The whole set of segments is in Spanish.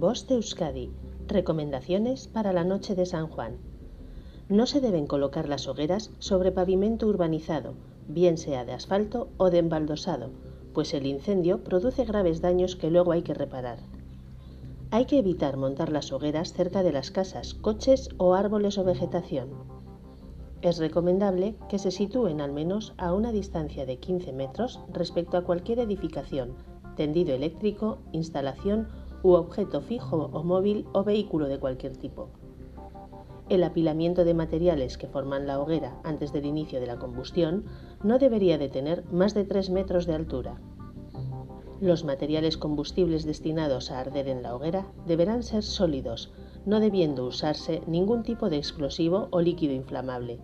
Voz de Euskadi. Recomendaciones para la noche de San Juan. No se deben colocar las hogueras sobre pavimento urbanizado, bien sea de asfalto o de embaldosado, pues el incendio produce graves daños que luego hay que reparar. Hay que evitar montar las hogueras cerca de las casas, coches o árboles o vegetación. Es recomendable que se sitúen al menos a una distancia de 15 metros respecto a cualquier edificación, tendido eléctrico, instalación u objeto fijo o móvil o vehículo de cualquier tipo. El apilamiento de materiales que forman la hoguera antes del inicio de la combustión no debería de tener más de 3 metros de altura. Los materiales combustibles destinados a arder en la hoguera deberán ser sólidos, no debiendo usarse ningún tipo de explosivo o líquido inflamable.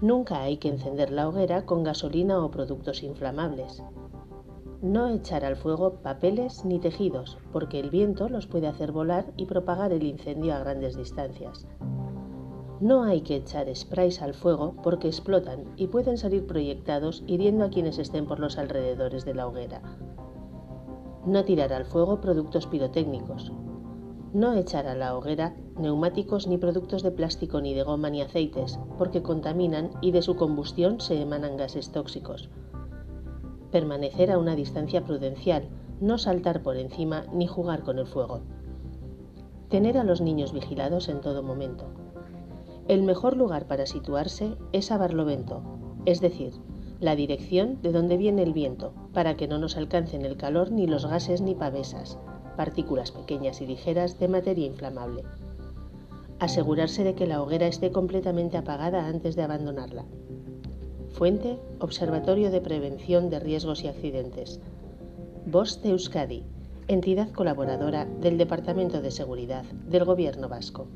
Nunca hay que encender la hoguera con gasolina o productos inflamables. No echar al fuego papeles ni tejidos, porque el viento los puede hacer volar y propagar el incendio a grandes distancias. No hay que echar sprays al fuego porque explotan y pueden salir proyectados hiriendo a quienes estén por los alrededores de la hoguera. No tirar al fuego productos pirotécnicos. No echar a la hoguera neumáticos ni productos de plástico ni de goma ni aceites, porque contaminan y de su combustión se emanan gases tóxicos permanecer a una distancia prudencial, no saltar por encima ni jugar con el fuego. Tener a los niños vigilados en todo momento. El mejor lugar para situarse es a Barlovento, es decir, la dirección de donde viene el viento, para que no nos alcancen el calor ni los gases ni pavesas, partículas pequeñas y ligeras de materia inflamable. Asegurarse de que la hoguera esté completamente apagada antes de abandonarla. Fuente, Observatorio de Prevención de Riesgos y Accidentes. Voz de Euskadi, entidad colaboradora del Departamento de Seguridad del Gobierno Vasco.